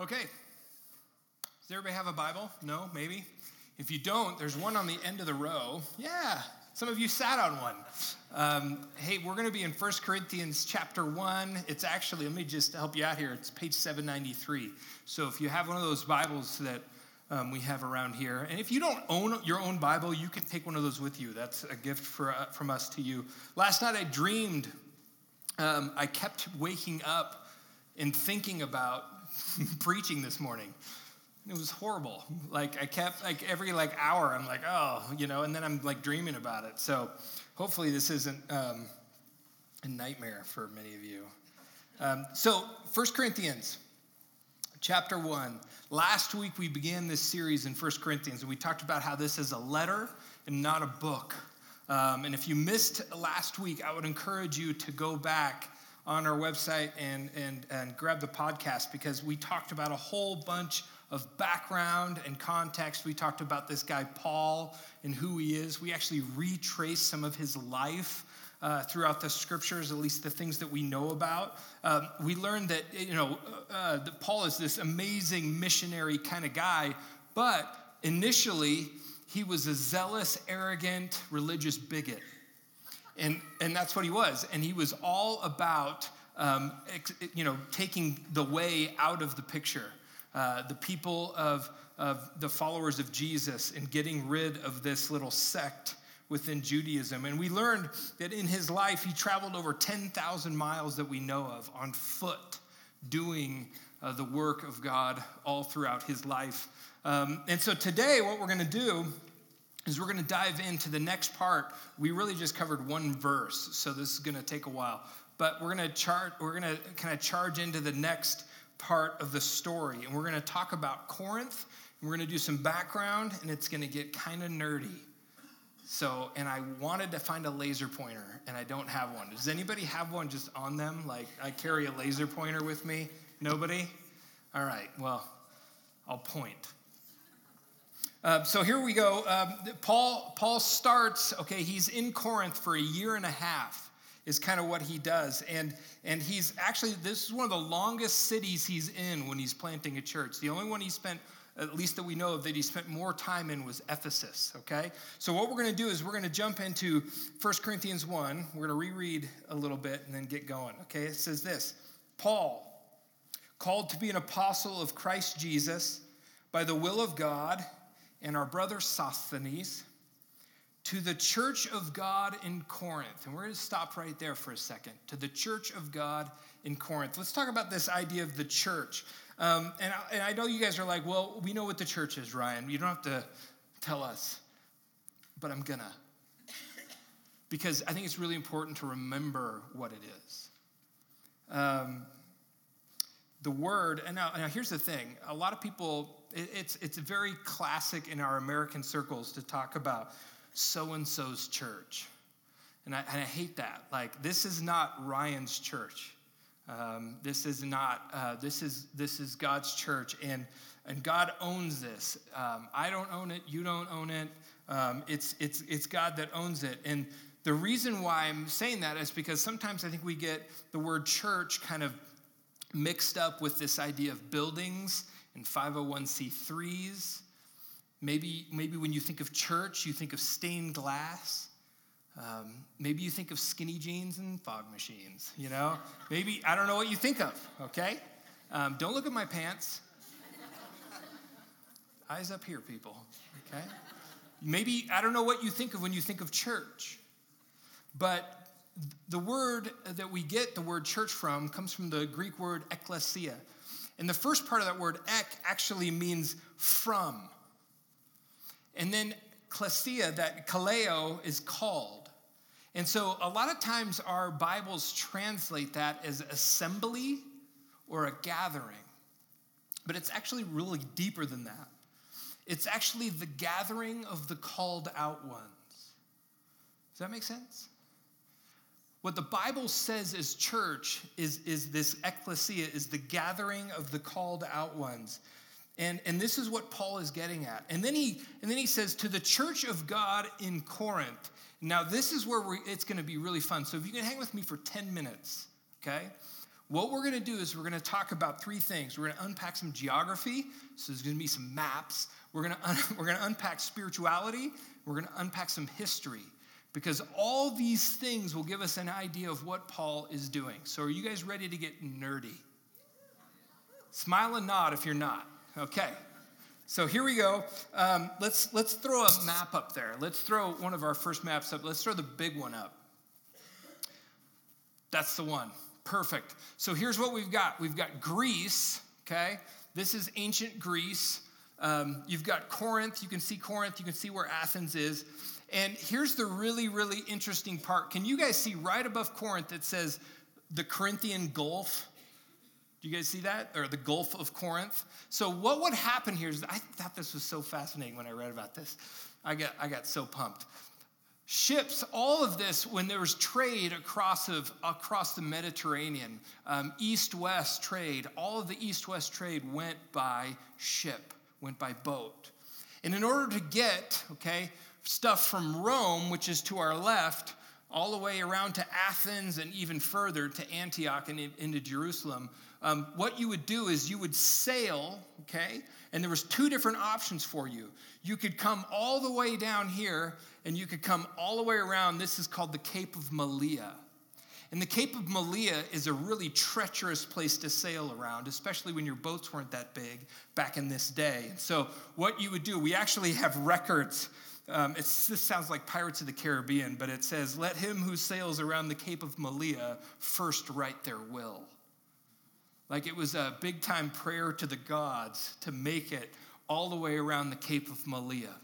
Okay. Does everybody have a Bible? No, maybe? If you don't, there's one on the end of the row. Yeah, some of you sat on one. Um, hey, we're going to be in 1 Corinthians chapter 1. It's actually, let me just help you out here. It's page 793. So if you have one of those Bibles that um, we have around here, and if you don't own your own Bible, you can take one of those with you. That's a gift for, uh, from us to you. Last night I dreamed, um, I kept waking up and thinking about preaching this morning. It was horrible. Like I kept like every like hour, I'm like, oh, you know, and then I'm like dreaming about it. So hopefully this isn't um, a nightmare for many of you. Um, so First Corinthians chapter 1. Last week we began this series in First Corinthians, and we talked about how this is a letter and not a book. Um, and if you missed last week, I would encourage you to go back on our website and, and, and grab the podcast because we talked about a whole bunch of background and context. We talked about this guy, Paul, and who he is. We actually retraced some of his life. Uh, throughout the scriptures, at least the things that we know about, um, we learned that you know uh, that Paul is this amazing missionary kind of guy, but initially he was a zealous, arrogant, religious bigot, and and that's what he was, and he was all about um, you know taking the way out of the picture. Uh, the people of, of the followers of Jesus and getting rid of this little sect within Judaism. And we learned that in his life, he traveled over 10,000 miles that we know of on foot, doing uh, the work of God all throughout his life. Um, and so today, what we're going to do is we're going to dive into the next part. We really just covered one verse, so this is going to take a while. But we're going to chart. We're going to kind of charge into the next part of the story. And we're going to talk about Corinth, we're going to do some background, and it's going to get kind of nerdy. So, and I wanted to find a laser pointer, and I don't have one. Does anybody have one just on them? Like, I carry a laser pointer with me? Nobody? All right, well, I'll point. Uh, so here we go. Um, Paul, Paul starts, okay, he's in Corinth for a year and a half is kind of what he does. And, and he's actually, this is one of the longest cities he's in when he's planting a church. The only one he spent, at least that we know of, that he spent more time in was Ephesus, okay? So what we're going to do is we're going to jump into 1 Corinthians 1. We're going to reread a little bit and then get going, okay? It says this Paul, called to be an apostle of Christ Jesus by the will of God, and our brother Sosthenes to the church of God in Corinth. And we're going to stop right there for a second. To the church of God in Corinth. Let's talk about this idea of the church. Um, and, I, and I know you guys are like, well, we know what the church is, Ryan. You don't have to tell us, but I'm going to. Because I think it's really important to remember what it is. Um, the word, and now, now, here's the thing a lot of people, it's, it's very classic in our American circles to talk about so and so's church. And I, and I, hate that. Like, this is not Ryan's church. Um, this is not, uh, this, is, this is God's church. And, and God owns this. Um, I don't own it. You don't own it. Um, it's, it's, it's God that owns it. And the reason why I'm saying that is because sometimes I think we get the word church kind of mixed up with this idea of buildings and 501c3s Maybe, maybe when you think of church, you think of stained glass. Um, maybe you think of skinny jeans and fog machines, you know? Maybe, I don't know what you think of, okay? Um, don't look at my pants. Eyes up here, people, okay? Maybe, I don't know what you think of when you think of church. But the word that we get the word church from comes from the Greek word ekklesia. And the first part of that word ek actually means from. And then klesia, that kaleo, is called. And so a lot of times our Bibles translate that as assembly or a gathering. But it's actually really deeper than that. It's actually the gathering of the called out ones. Does that make sense? What the Bible says is church is, is this ecclesia, is the gathering of the called out ones. And, and this is what Paul is getting at. And then he, and then he says, to the church of God in Corinth. Now, this is where it's going to be really fun. So if you can hang with me for 10 minutes, okay? what we're going to do is we're going to talk about three things. We're going to unpack some geography, so there's going to be some maps. We're going to, un- we're going to unpack spirituality. We're going to unpack some history because all these things will give us an idea of what Paul is doing. So, are you guys ready to get nerdy? Smile and nod if you're not. Okay. So here we go. Um, let's let's throw a map up there. Let's throw one of our first maps up. Let's throw the big one up. That's the one. Perfect. So here's what we've got. We've got Greece. Okay. This is ancient Greece. Um, you've got Corinth. You can see Corinth. You can see where Athens is. And here's the really, really interesting part. Can you guys see right above Corinth it says the Corinthian Gulf? Do you guys see that? Or the Gulf of Corinth? So, what would happen here is I thought this was so fascinating when I read about this. I got, I got so pumped. Ships, all of this, when there was trade across, of, across the Mediterranean, um, east west trade, all of the east west trade went by ship, went by boat. And in order to get, okay, stuff from Rome, which is to our left, all the way around to Athens and even further to Antioch and into Jerusalem, um, what you would do is you would sail, okay? And there was two different options for you. You could come all the way down here, and you could come all the way around. This is called the Cape of Malea. And the Cape of Malea is a really treacherous place to sail around, especially when your boats weren't that big back in this day. And so, what you would do, we actually have records. Um, this sounds like Pirates of the Caribbean, but it says, Let him who sails around the Cape of Malia first write their will. Like it was a big time prayer to the gods to make it all the way around the Cape of Malia.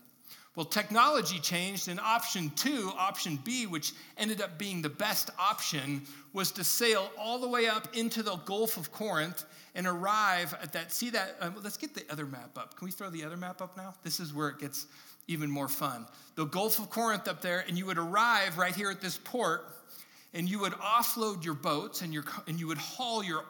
Well, technology changed, and option two, option B, which ended up being the best option, was to sail all the way up into the Gulf of Corinth and arrive at that. See that? Um, let's get the other map up. Can we throw the other map up now? This is where it gets even more fun. The Gulf of Corinth up there, and you would arrive right here at this port, and you would offload your boats and, your, and you would haul your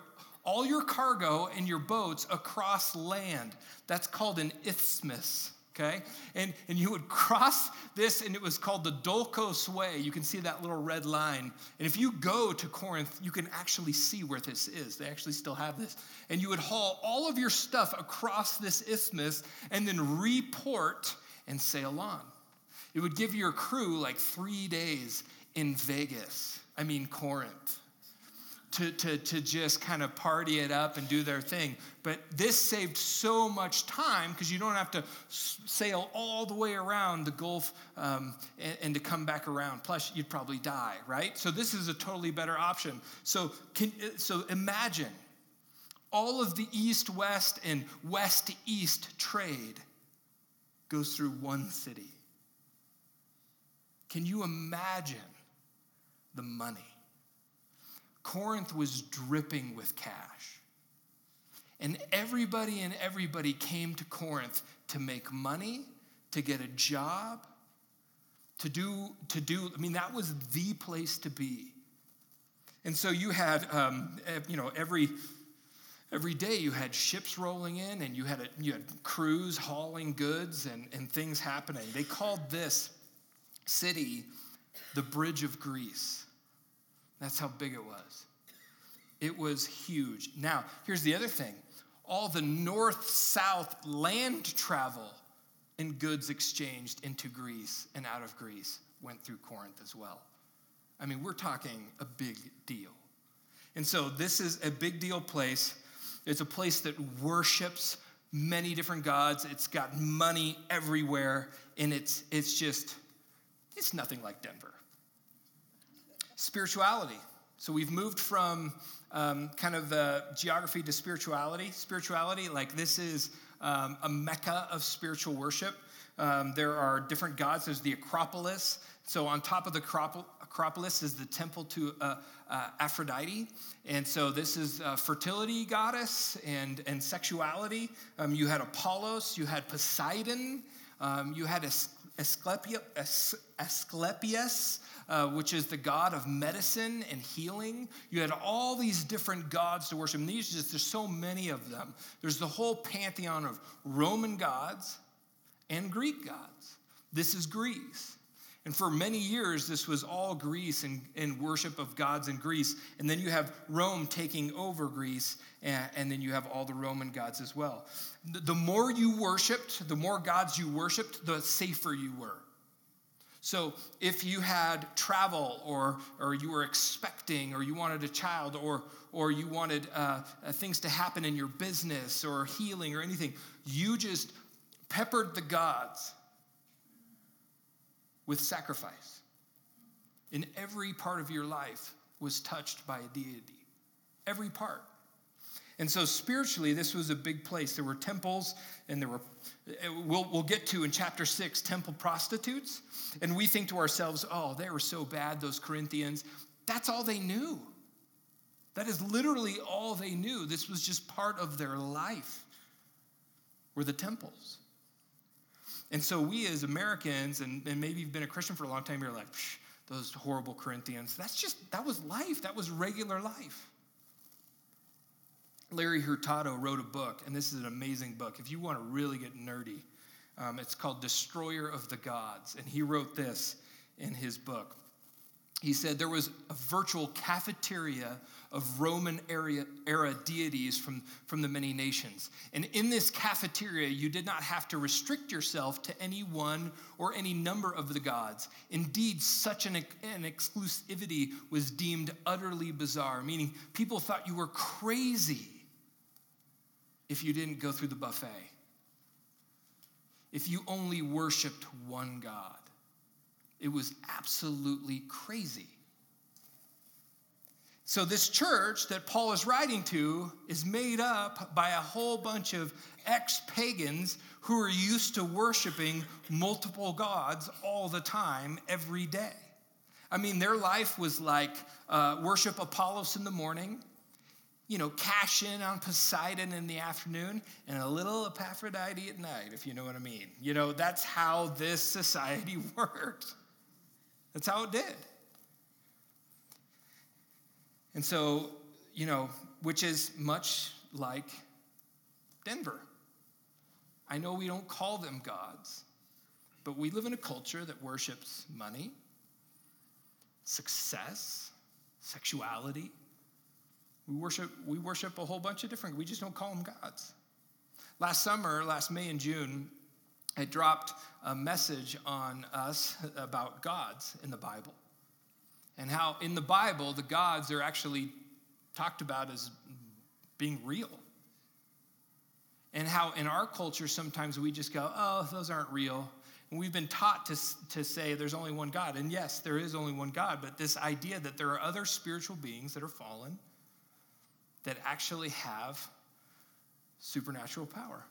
all your cargo and your boats across land. That's called an isthmus, okay? And, and you would cross this, and it was called the Diolkos Way. You can see that little red line. And if you go to Corinth, you can actually see where this is. They actually still have this. And you would haul all of your stuff across this isthmus and then report and sail on. It would give your crew like three days in Vegas, I mean, Corinth to, to, to just kind of party it up and do their thing. But this saved so much time because you don't have to sail all the way around the Gulf um, and, and, to come back around. Plus, you'd probably die, right? So this is a totally better option. So, can, so imagine all of the east west and west east trade goes through one city. Can you imagine the money? Corinth was dripping with cash. And everybody and everybody came to Corinth to make money, to get a job, to do, to do, I mean, that was the place to be. And so you had, um, you know, every, every day you had ships rolling in and you had, a, you had crews hauling goods and, and things happening. They called this city the Bridge of Greece. That's how big it was. It was huge. Now, here's the other thing all the north south land travel and goods exchanged into Greece and out of Greece went through Corinth as well. I mean, we're talking a big deal. And so, this is a big deal place. It's a place that worships many different gods. It's got money everywhere, and it's, it's just, it's nothing like Denver. Spirituality. So we've moved from um, kind of the geography to spirituality. Spirituality, like this is um, a mecca of spiritual worship. Um, there are different gods. There's the Acropolis. So on top of the Acropolis is the temple to uh, uh, Aphrodite, and so this is a fertility goddess and and sexuality. Um, you had Apollos. You had Poseidon. Um, you had Asclepius, Asclepius uh, which is the god of medicine and healing. You had all these different gods to worship. And these just, there's so many of them. There's the whole pantheon of Roman gods and Greek gods. This is Greece. And for many years, this was all Greece and, and worship of gods in Greece. And then you have Rome taking over Greece, and, and then you have all the Roman gods as well. The, the more you worshiped, the more gods you worshiped, the safer you were. So if you had travel or, or you were expecting or you wanted a child or, or you wanted uh, uh, things to happen in your business or healing or anything, you just peppered the gods with sacrifice. In every part of your life was touched by a deity. Every part. And so spiritually, this was a big place. There were temples, and there were, eh, we'll, we'll get to in chapter six, temple prostitutes. And we think to ourselves, oh, they were so bad, those Corinthians. That's all they knew. That is literally all they knew. This was just part of their life, were the temples. And so we as Americans, and, and maybe you've been a Christian for a long time, you're like, those horrible Corinthians. That's just, that was life. That was regular life. Larry Hurtado wrote a book, and this is an amazing book. If you want to really get nerdy, um, it's called Destroyer of the Gods. And he wrote this in his book. He said there was a virtual cafeteria of Roman era, era deities from, from the many nations. And in this cafeteria, you did not have to restrict yourself to any one or any number of the gods. Indeed, such an, an exclusivity was deemed utterly bizarre, meaning people thought you were crazy if you didn't go through the buffet, if you only worshiped one God. It was absolutely crazy. So, this church that Paul is writing to is made up by a whole bunch of ex pagans who are used to worshiping multiple gods all the time, every day. I mean, their life was like uh, worship Apollos in the morning, you know, cash in on Poseidon in the afternoon and a little Aphrodite at night, if you know what I mean. You know, that's how this society worked. That's how it did. And so, you know, which is much like Denver. I know we don't call them gods, but we live in a culture that worships money, success, sexuality, we worship, we worship a whole bunch of different, we just don't call them gods. Last summer, last May and June, I dropped a message on us about gods in the Bible. And how in the Bible, the gods are actually talked about as being real. And how in our culture, sometimes we just go, oh, those aren't real. And we've been taught to, to say there's only one God. And yes, there is only one God, but this idea that there are other spiritual beings that are fallen that actually have supernatural power.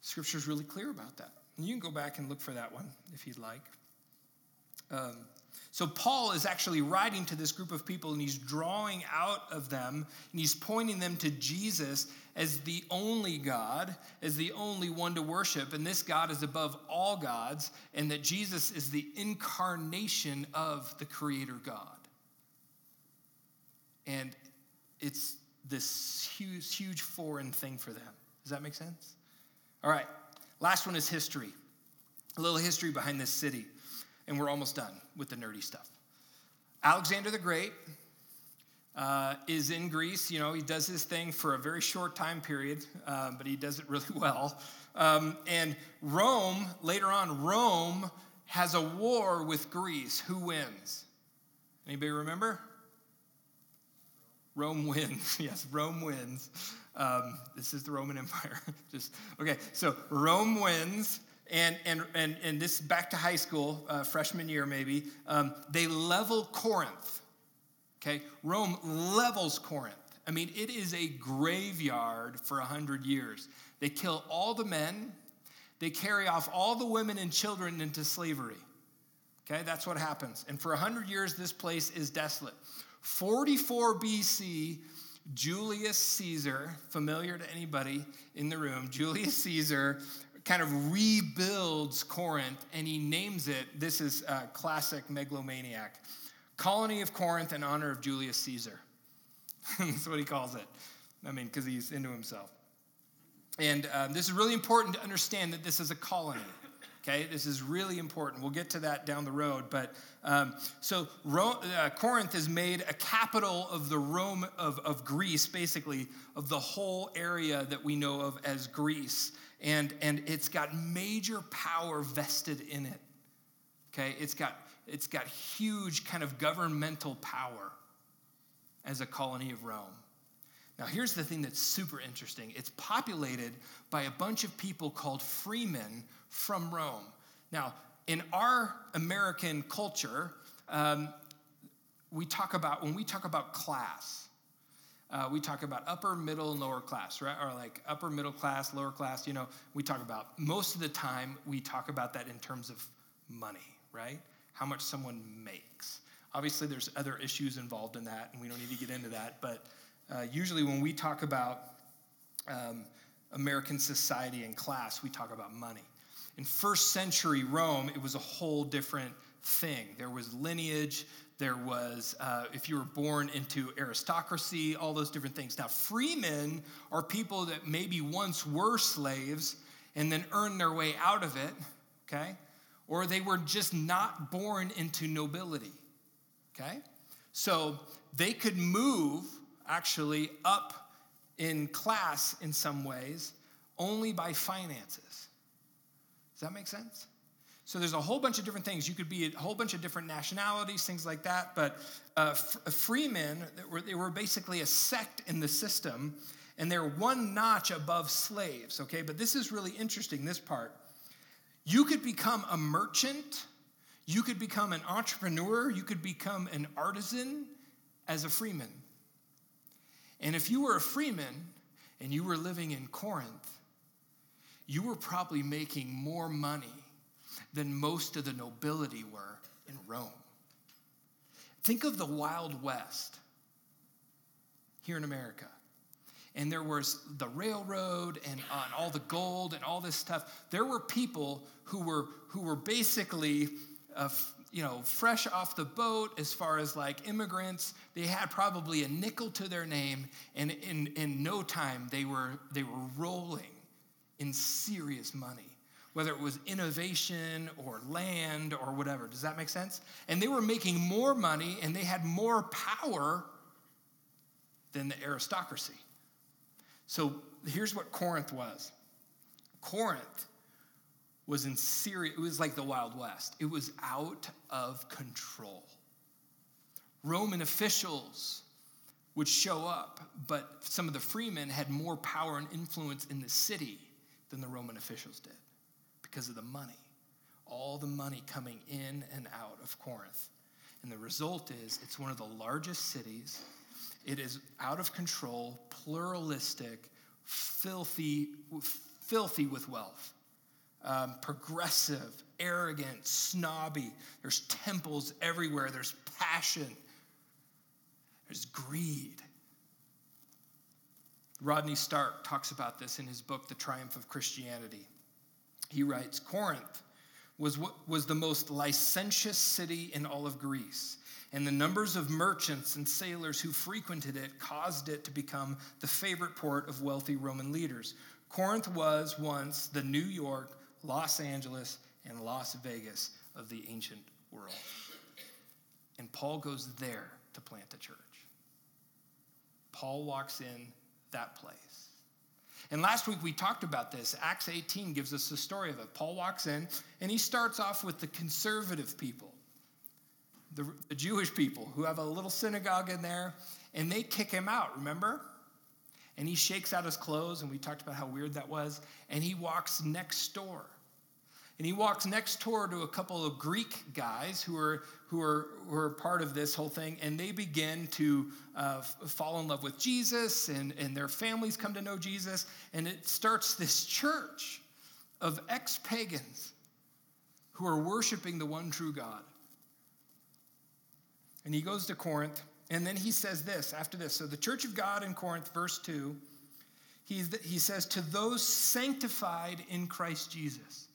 Scripture is really clear about that. And you can go back and look for that one if you'd like. Um, so, Paul is actually writing to this group of people and he's drawing out of them and he's pointing them to Jesus as the only God, as the only one to worship. And this God is above all gods, and that Jesus is the incarnation of the Creator God. And it's this huge, huge foreign thing for them. Does that make sense? All right, last one is history. A little history behind this city, and we're almost done with the nerdy stuff. Alexander the Great uh, is in Greece. You know, he does his thing for a very short time period, uh, but he does it really well. Um, and Rome, later on, Rome has a war with Greece. Who wins? Anybody remember? Rome wins. yes, Rome wins. Um, this is the Roman Empire. Just okay. So Rome wins, and and and and this back to high school, uh, freshman year maybe. Um, they level Corinth. Okay, Rome levels Corinth. I mean, it is a graveyard for a hundred years. They kill all the men. They carry off all the women and children into slavery. Okay, that's what happens. And for a hundred years, this place is desolate. 44 BC, Julius Caesar, familiar to anybody in the room, Julius Caesar kind of rebuilds Corinth and he names it, this is a classic megalomaniac, Colony of Corinth in honor of Julius Caesar. That's what he calls it. I mean, because he's into himself. And um, this is really important to understand that this is a colony. Okay, this is really important. We'll get to that down the road. But um, so uh, Corinth is made a capital of the Rome of, of Greece, basically of the whole area that we know of as Greece, and and it's got major power vested in it. Okay, it's got it's got huge kind of governmental power as a colony of Rome. Now, here's the thing that's super interesting it's populated by a bunch of people called freemen from Rome. Now, in our American culture, um, we talk about, when we talk about class, uh, we talk about upper, middle, lower class, right? Or like upper, middle class, lower class, you know, we talk about, most of the time, we talk about that in terms of money, right? How much someone makes. Obviously, there's other issues involved in that, and we don't need to get into that, but uh, usually, when we talk about um, American society and class, we talk about money. In first century Rome, it was a whole different thing. There was lineage, there was, uh, if you were born into aristocracy, all those different things. Now, freemen are people that maybe once were slaves and then earned their way out of it, okay? Or they were just not born into nobility, okay? So they could move actually up in class in some ways only by finances. Does that make sense? So there's a whole bunch of different things. You could be a whole bunch of different nationalities, things like that. But uh, freemen, they were, they were basically a sect in the system, and they're one notch above slaves. Okay, but this is really interesting. This part, you could become a merchant, you could become an entrepreneur, you could become an artisan as a freeman. And if you were a freeman and you were living in Corinth, you were probably making more money than most of the nobility were in Rome. Think of the Wild West here in America. And there was the railroad and all the gold and all this stuff. There were people who were, who were basically uh, you know, fresh off the boat as far as like immigrants. They had probably a nickel to their name, and in, in no time they were, they were rolling in serious money, whether it was innovation or land or whatever. Does that make sense? And they were making more money and they had more power than the aristocracy. So here's what Corinth was Corinth was in serious, it was like the Wild West. It was out of control. Roman officials would show up, but some of the freemen had more power and influence in the city than the Roman officials did because of the money. All the money coming in and out of Corinth. And the result is it's one of the largest cities. It is out of control, pluralistic, filthy, filthy with wealth um, progressive, arrogant, snobby. There's temples everywhere, there's passion, there's greed. Rodney Stark talks about this in his book, The Triumph of Christianity. He writes Corinth was, was the most licentious city in all of Greece, and the numbers of merchants and sailors who frequented it caused it to become the favorite port of wealthy Roman leaders. Corinth was once the New York Los Angeles, and Las Vegas of the ancient world. And Paul goes there to plant a church. Paul walks in that place. And last week we talked about this. Acts 18 gives us the story of it. Paul walks in and he starts off with the conservative people, the, the Jewish people who have a little synagogue in there, and they kick him out, remember? and he shakes out his clothes, and we talked about how weird that was, and he walks next door. And he walks next door to a couple of Greek guys who are, who are, who are part of this whole thing, and they begin to uh, fall in love with Jesus, and, and their families come to know Jesus, and it starts this church of ex pagans who are worshiping the one true God. And he goes to Corinth, and then he says this after this. So the church of God in Corinth, verse 2, he, he says, To those sanctified in Christ Jesus.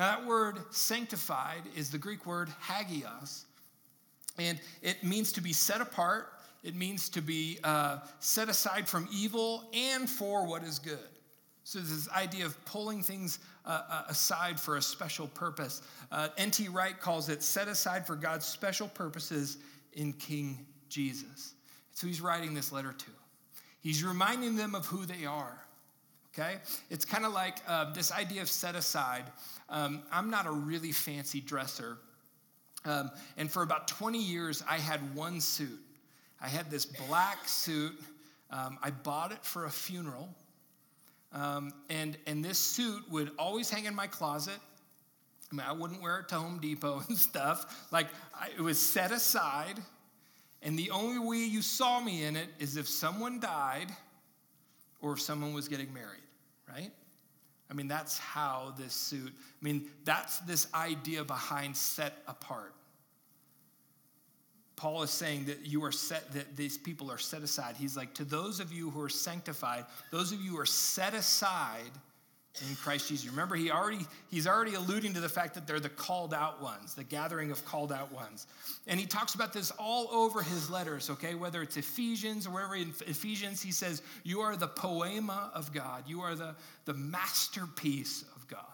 Now, that word sanctified is the Greek word hagios, and it means to be set apart, it means to be uh, set aside from evil and for what is good. So, this idea of pulling things uh, uh aside for a special purpose. Uh, N.T. Wright calls it set aside for God's special purposes in King Jesus. So, he's writing this letter to. He's reminding them of who they are. Okay? It's kind of like uh, this idea of set aside. Um, I'm not a really fancy dresser. Um, and for about 20 years, I had one suit. I had this black suit. Um, I bought it for a funeral. Um, and, and this suit would always hang in my closet. I mean, I wouldn't wear it to Home Depot and stuff. Like, I, it was set aside. And the only way you saw me in it is if someone died or if someone was getting married, right? I mean, that's how this suit, I mean, that's this idea behind set apart. Paul is saying that you are set, that these people are set aside. He's like, to those of you who are sanctified, those of you who are set aside in Christ Jesus. Remember, he already, he's already alluding to the fact that they're the called out ones, the gathering of called out ones. And he talks about this all over his letters, okay? Whether it's Ephesians or wherever in Ephesians, he says, You are the poiema of God, you are the, the masterpiece of God.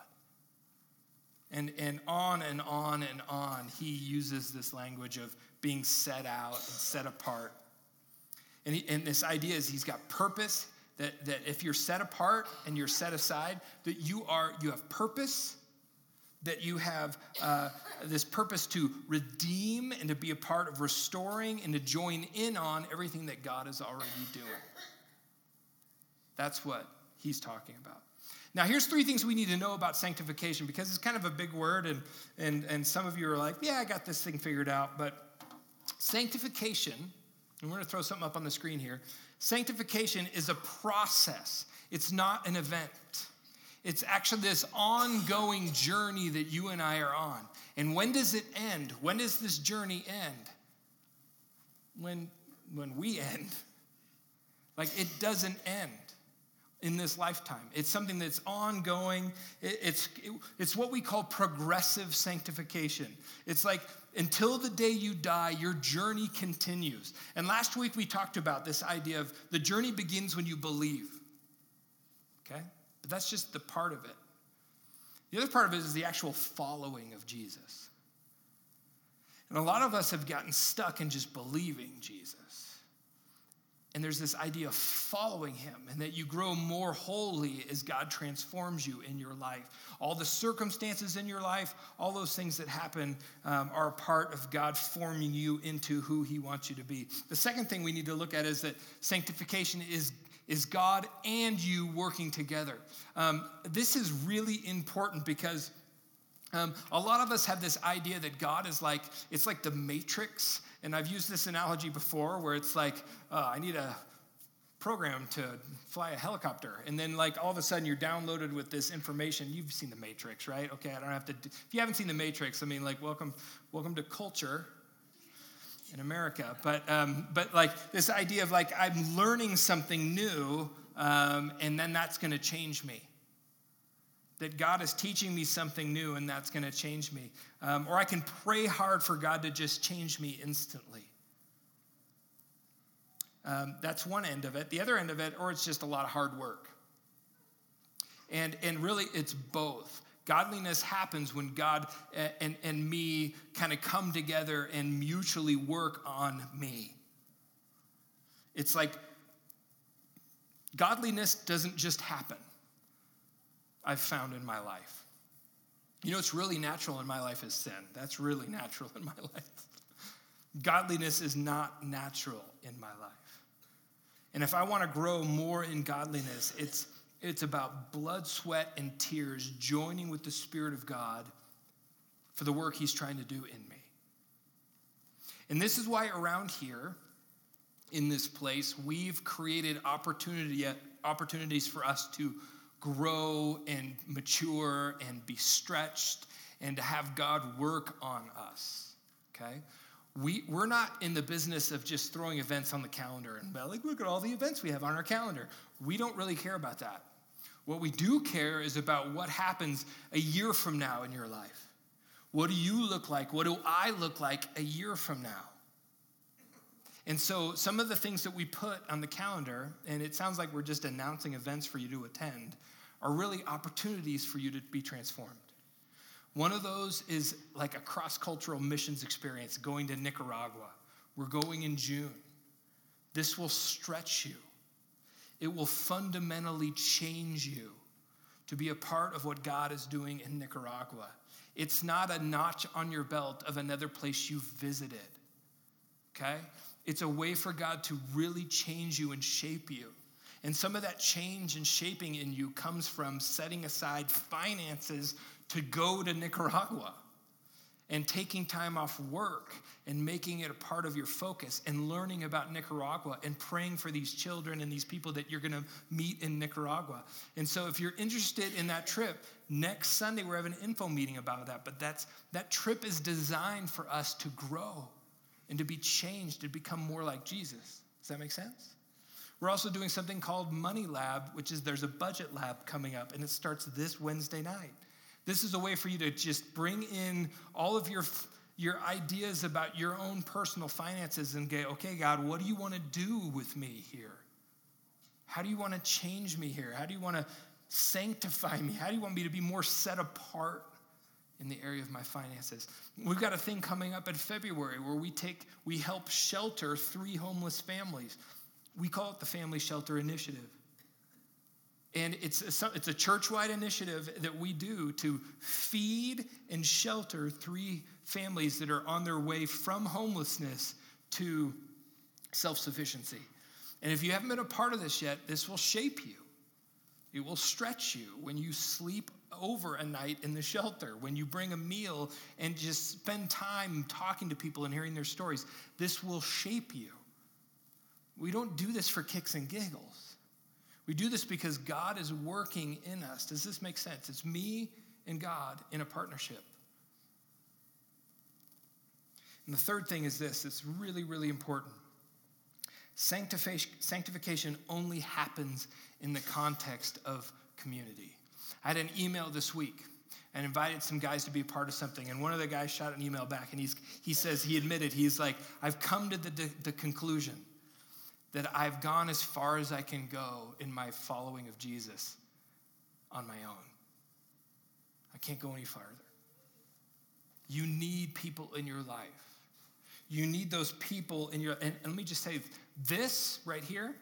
And, and on and on and on, he uses this language of being set out and set apart. And, he, and this idea is he's got purpose, that, that if you're set apart and you're set aside, that you are you have purpose, that you have uh, this purpose to redeem and to be a part of restoring and to join in on everything that God is already doing. That's what he's talking about. Now, here's three things we need to know about sanctification because it's kind of a big word, and, and, and some of you are like, yeah, I got this thing figured out. But sanctification, and we're going to throw something up on the screen here Sanctification is a process, it's not an event. It's actually this ongoing journey that you and I are on. And when does it end? When does this journey end? When, when we end. Like it doesn't end in this lifetime. It's something that's ongoing. It's, it's what we call progressive sanctification. It's like until the day you die, your journey continues. And last week we talked about this idea of the journey begins when you believe. Okay? But that's just the part of it. The other part of it is the actual following of Jesus. And a lot of us have gotten stuck in just believing Jesus. And there's this idea of following him and that you grow more holy as God transforms you in your life. All the circumstances in your life, all those things that happen um, are a part of God forming you into who he wants you to be. The second thing we need to look at is that sanctification is is God and you working together. Um, this is really important because um, a lot of us have this idea that God is like, it's like the matrix and I've used this analogy before where it's like, uh, I need a program to fly a helicopter. And then, like, all of a sudden you're downloaded with this information. You've seen the Matrix, right? Okay, I don't have to. If you haven't seen the Matrix, I mean, like, welcome, welcome to culture in America. But, um, but like, this idea of like, I'm learning something new, um, and then that's going to change me that God is teaching me something new and that's going to change me. Um, or I can pray hard for God to just change me instantly. Um, that's one end of it. The other end of it, or it's just a lot of hard work. And, and really, it's both. Godliness happens when God and, and me kind of come together and mutually work on me. It's like godliness doesn't just happen. I've found in my life. You know, it's really natural in my life is sin. That's really natural in my life. Godliness is not natural in my life. And if I want to grow more in godliness, it's, it's about blood, sweat, and tears joining with the Spirit of God for the work He's trying to do in me. And this is why around here, in this place, we've created opportunity, opportunities for us to grow and mature and be stretched and to have God work on us. Okay? We, we're not in the business of just throwing events on the calendar and like, look at all the events we have on our calendar. We don't really care about that. What we do care is about what happens a year from now in your life. What do you look like? What do I look like a year from now? And so, some of the things that we put on the calendar, and it sounds like we're just announcing events for you to attend, are really opportunities for you to be transformed. One of those is like a cross cultural missions experience going to Nicaragua. We're going in June. This will stretch you, it will fundamentally change you to be a part of what God is doing in Nicaragua. It's not a notch on your belt of another place you've visited, okay? It's a way for God to really change you and shape you. And some of that change and shaping in you comes from setting aside finances to go to Nicaragua and taking time off work and making it a part of your focus and learning about Nicaragua and praying for these children and these people that you're going to meet in Nicaragua. And so if you're interested in that trip, next Sunday we're having an info meeting about that, but that's that trip is designed for us to grow and to be changed to become more like Jesus. Does that make sense? We're also doing something called Money Lab, which is there's a budget lab coming up and it starts this Wednesday night. This is a way for you to just bring in all of your, your ideas about your own personal finances and go, okay, God, what do you want to do with me here? How do you want to change me here? How do you want to sanctify me? How do you want me to be more set apart in the area of my finances? We've got a thing coming up in February where we take, we help shelter three homeless families. We call it the Family Shelter Initiative. And it's a, it's a church wide initiative that we do to feed and shelter three families that are on their way from homelessness to self sufficiency. And if you haven't been a part of this yet, this will shape you. It will stretch you when you sleep over a night in the shelter, when you bring a meal and just spend time talking to people and hearing their stories. This will shape you. We don't do this for kicks and giggles. We do this because God is working in us. Does this make sense? It's me and God in a partnership. And the third thing is this it's really, really important. Sanctification only happens in the context of community. I had an email this week and invited some guys to be a part of something. And one of the guys shot an email back and he's, he says, he admitted, he's like, I've come to the, the conclusion that I've gone as far as I can go in my following of Jesus on my own. I can't go any farther. You need people in your life. You need those people in your, and, and let me just say this right here,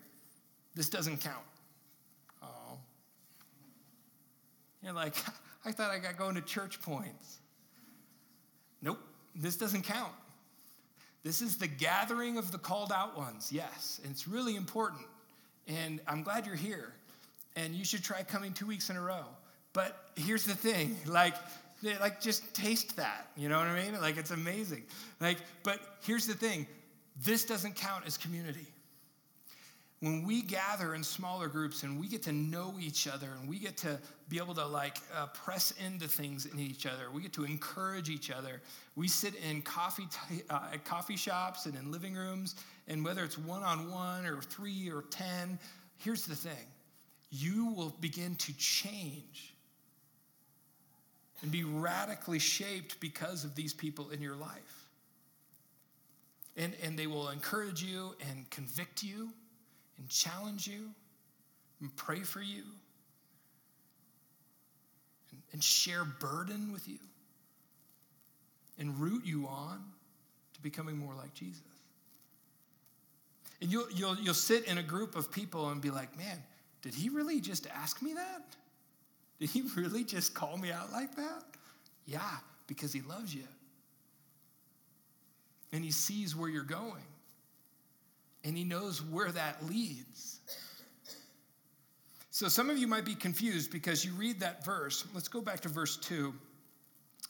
this doesn't count. Oh. You're like, I thought I got going to church points. Nope, this doesn't count. This is the gathering of the called out ones, yes. And it's really important. And I'm glad you're here. And you should try coming two weeks in a row. But here's the thing like, like just taste that you know what i mean like it's amazing like but here's the thing this doesn't count as community when we gather in smaller groups and we get to know each other and we get to be able to like uh, press into things in each other we get to encourage each other. We sit in coffee t- uh, at coffee shops and in living rooms and whether it's one-on-one or three or ten here's the thing. You will begin to change and be radically shaped because of these people in your life. And, and they will encourage you and convict you and challenge you and pray for you and, and share burden with you and root you on to becoming more like Jesus. And you'll, you'll, you'll sit in a group of people and be like, man, did he really just ask me that? Did he really just call me out like that? Yeah, because he loves you. And he sees where you're going and he knows where that leads. So some of you might be confused because you read that verse. Let's go back to verse 2.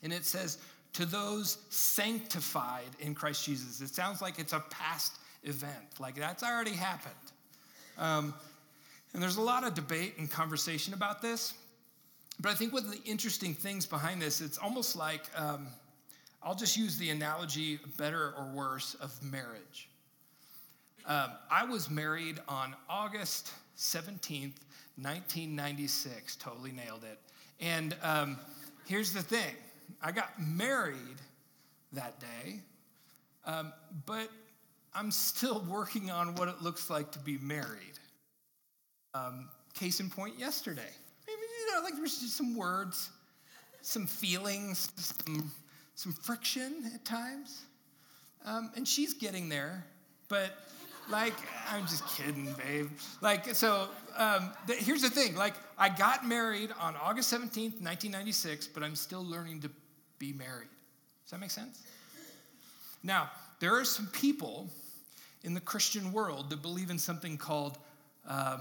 And it says, To those sanctified in Christ Jesus. It sounds like it's a past event, like that's already happened. Um, and there's a lot of debate and conversation about this. But I think one of the interesting things behind this, it's almost like um, I'll just use the analogy, better or worse, of marriage. Um, I was married on August 17th, 1996. Totally nailed it. And um, here's the thing I got married that day, um, but I'm still working on what it looks like to be married. Um, case in point, yesterday. Maybe, you know, like there's just some words, some feelings, some, some friction at times. Um, and she's getting there, but like, I'm just kidding, babe. Like, so um, th- here's the thing. Like, I got married on August 17th, 1996, but I'm still learning to be married. Does that make sense? Now, there are some people in the Christian world that believe in something called uh,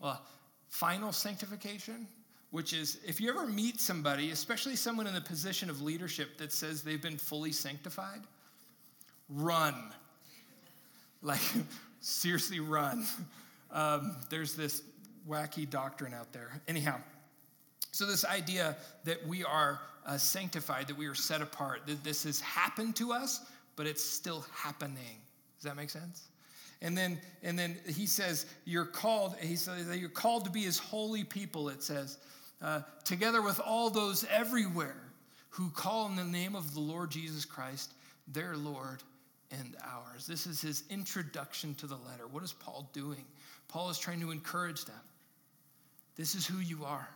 well, final sanctification, which is if you ever meet somebody, especially someone in a position of leadership that says they've been fully sanctified, run like, seriously, run. Um, there's this wacky doctrine out there. Anyhow, so this idea that we are uh, sanctified, that we are set apart, that this has happened to us, but it's still happening. Does that make sense? And then, and then he says, you're called, he says that you're called to be his holy people, it says, uh, together with all those everywhere who call in the name of the Lord Jesus Christ, their Lord and ours. This is his introduction to the letter. What is Paul doing? Paul is trying to encourage them. This is who you are.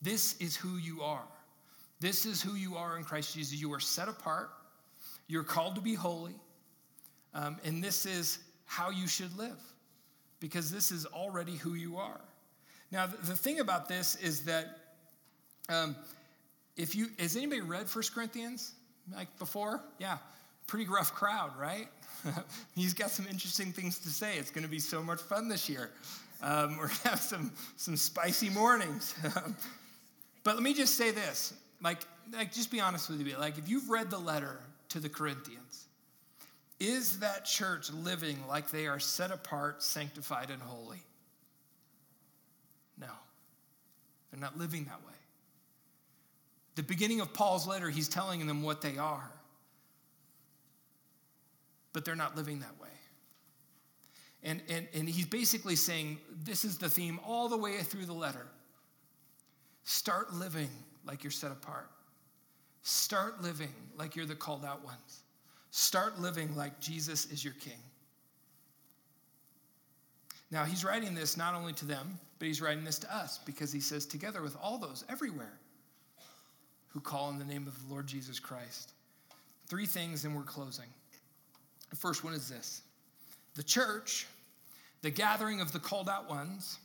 This is who you are. This is who you are in Christ Jesus. You are set apart. You're called to be holy. Um, and this is how you should live because this is already who you are. Now, the, the thing about this is that um, if you, has anybody read First Corinthians like before? Yeah pretty rough crowd, right? He's got some interesting things to say. It's going to be so much fun this year. Um, we're going to have some, some spicy mornings. but let me just say this like, like, just be honest with you. Like, if you've read the letter to the Corinthians, is that church living like they are set apart, sanctified, and holy? No, they're not living that way. The beginning of Paul's letter, he's telling them what they are but they're not living that way. And, and, and he's basically saying this is the theme all the way through the letter. Start living like you're set apart. Start living like you're the called out ones. Start living like Jesus is your king. Now, he's writing this not only to them, but he's writing this to us because he says, together with all those everywhere who call in the name of the Lord Jesus Christ. Three things, and we're closing. The first one is this the church, the gathering of the called out ones,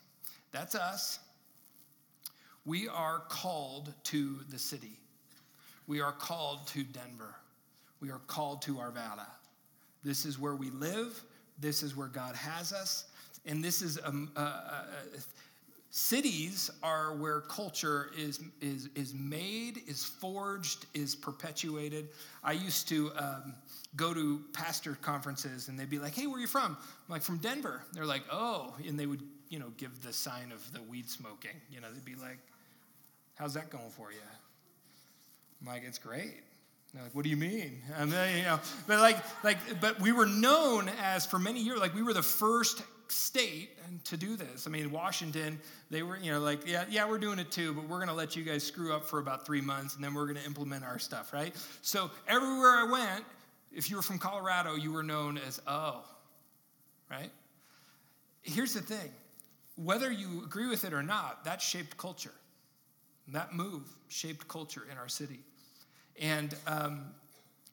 that's us. We are called to the city. We are called to Denver. We are called to Arvada. This is where we live. This is where God has us. And this is a, a, a, Cities are where culture is, is, is made, is forged, is perpetuated. I used to um, go to pastor conferences and they'd be like, hey, where are you from? I'm like, from Denver. They're like, oh. And they would, you know, give the sign of the weed smoking. You know, they'd be like, how's that going for you? I'm like, it's great. They're like, what do you mean? And then, you know, but like, like, but we were known as for many years, like we were the first state to do this. I mean, Washington, they were, you know, like, yeah, yeah, we're doing it too, but we're going to let you guys screw up for about three months, and then we're going to implement our stuff, right? So everywhere I went, if you were from Colorado, you were known as oh, right? Here's the thing: whether you agree with it or not, that shaped culture. That move shaped culture in our city, and um,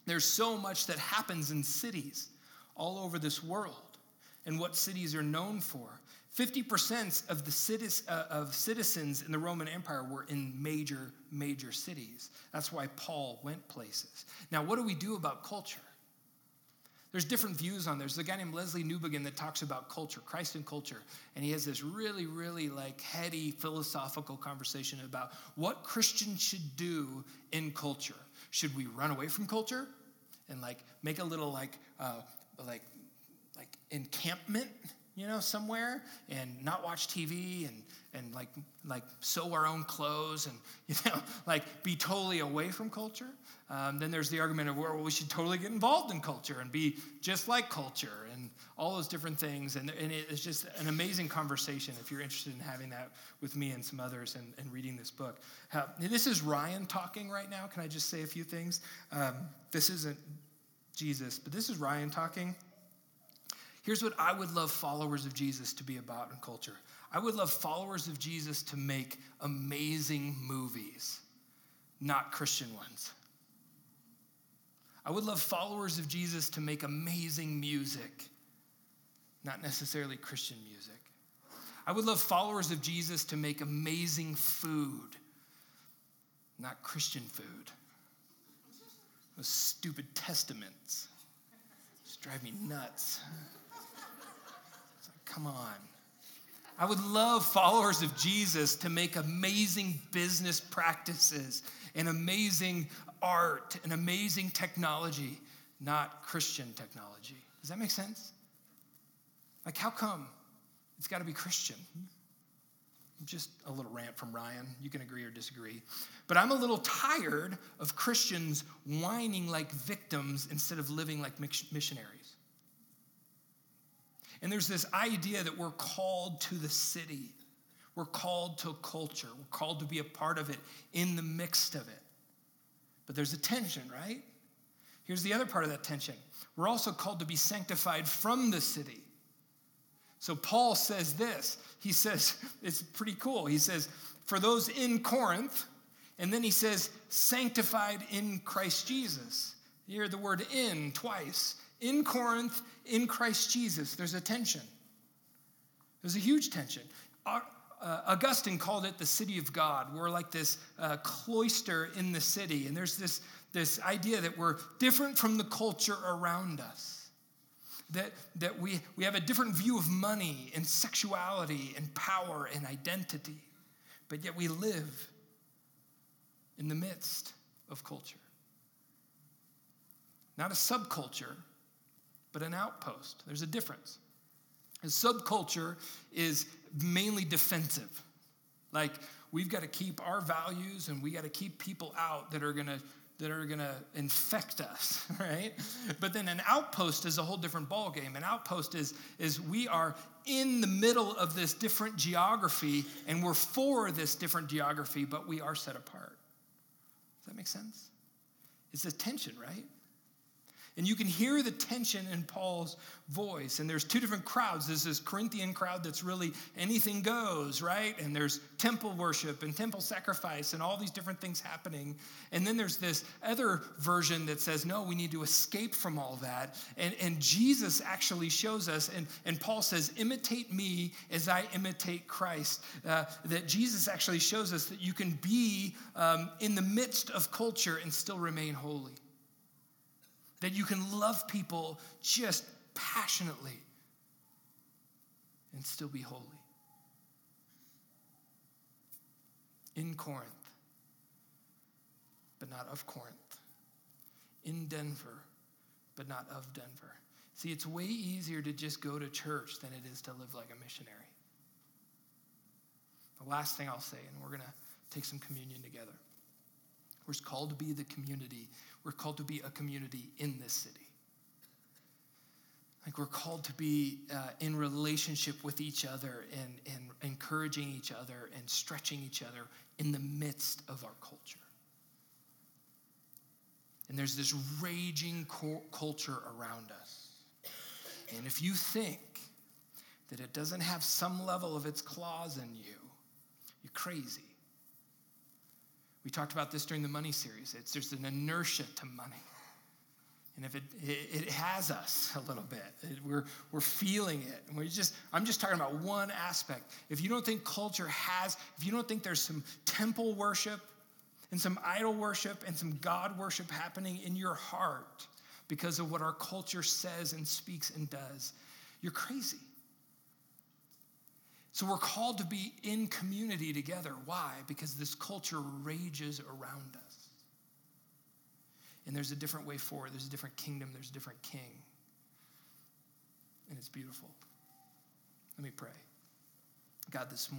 there's so much that happens in cities all over this world and what cities are known for. 50% of the cities, uh, of citizens in the Roman Empire were in major, major cities. That's why Paul went places. Now, what do we do about culture? There's different views on this. There's a guy named Lesslie Newbigin that talks about culture, Christ and culture, and he has this really, really like heady philosophical conversation about what Christians should do in culture. Should we run away from culture and like make a little like uh, like encampment, you know, somewhere and not watch TV and, and like, like sew our own clothes and, you know, like be totally away from culture. Um, then there's the argument of well, we should totally get involved in culture and be just like culture and all those different things. And, and it's just an amazing conversation if you're interested in having that with me and some others and, and reading this book. This is Ryan talking right now. Can I just say a few things? Um, this isn't Jesus, but this is Ryan talking. Here's what I would love followers of Jesus to be about in culture. I would love followers of Jesus to make amazing movies, not Christian ones. I would love followers of Jesus to make amazing music, not necessarily Christian music. I would love followers of Jesus to make amazing food, not Christian food. Those stupid Testamints just drive me nuts. Come on. I would love followers of Jesus to make amazing business practices and amazing art and amazing technology, not Christian technology. Does that make sense? Like, how come it's got to be Christian? Just a little rant from Ryan. You can agree or disagree. But I'm a little tired of Christians whining like victims instead of living like missionaries. And there's this idea that we're called to the city, we're called to culture, we're called to be a part of it in the midst of it. But there's a tension, right? Here's the other part of that tension we're also called to be sanctified from the city. So Paul says this. He says, it's pretty cool. He says, for those in Corinth, and then he says, sanctified in Christ Jesus. You hear the word in twice. In Corinth, in Christ Jesus, there's a tension. There's a huge tension. Uh, uh, Augustine called it the city of God. We're like this uh, cloister in the city, and there's this, this idea that we're different from the culture around us that, that we, we have a different view of money and sexuality and power and identity, but yet we live in the midst of culture. Not a subculture, but an outpost. There's a difference. A subculture is mainly defensive. Like, we've got to keep our values and we got to keep people out that are going to that are going to infect us, right? But then an outpost is a whole different ballgame. An outpost is, is we are in the middle of this different geography and we're for this different geography, but we are set apart. Does that make sense? It's a tension, right? And you can hear the tension in Paul's voice. And there's two different crowds. There's this Corinthian crowd that's really anything goes, right? And there's temple worship and temple sacrifice and all these different things happening. And then there's this other version that says, no, we need to escape from all that. And, and Jesus actually shows us, and, and Paul says, imitate me as I imitate Christ. Uh, that Jesus actually shows us that you can be um, in the midst of culture and still remain holy that you can love people just passionately and still be holy. In Corinth, but not of Corinth. In Denver, but not of Denver. See, it's way easier to just go to church than it is to live like a missionary. The last thing I'll say, and we're going to take some communion together. We're called to be the community we're called to be a community in this city. Like we're called to be uh, in relationship with each other and, and encouraging each other and stretching each other in the midst of our culture. And there's this raging co- culture around us. And if you think that it doesn't have some level of its claws in you, you're crazy. We talked about this during the money series. It's, there's an inertia to money. And if it, it, it has us a little bit, it, we're, we're feeling it. And we just, I'm just talking about one aspect. If you don't think culture has, if you don't think there's some temple worship and some idol worship and some God worship happening in your heart because of what our culture says and speaks and does, you're crazy. So we're called to be in community together. Why? Because this culture rages around us. And there's a different way forward, there's a different kingdom, there's a different king. And it's beautiful. Let me pray. God, this morning,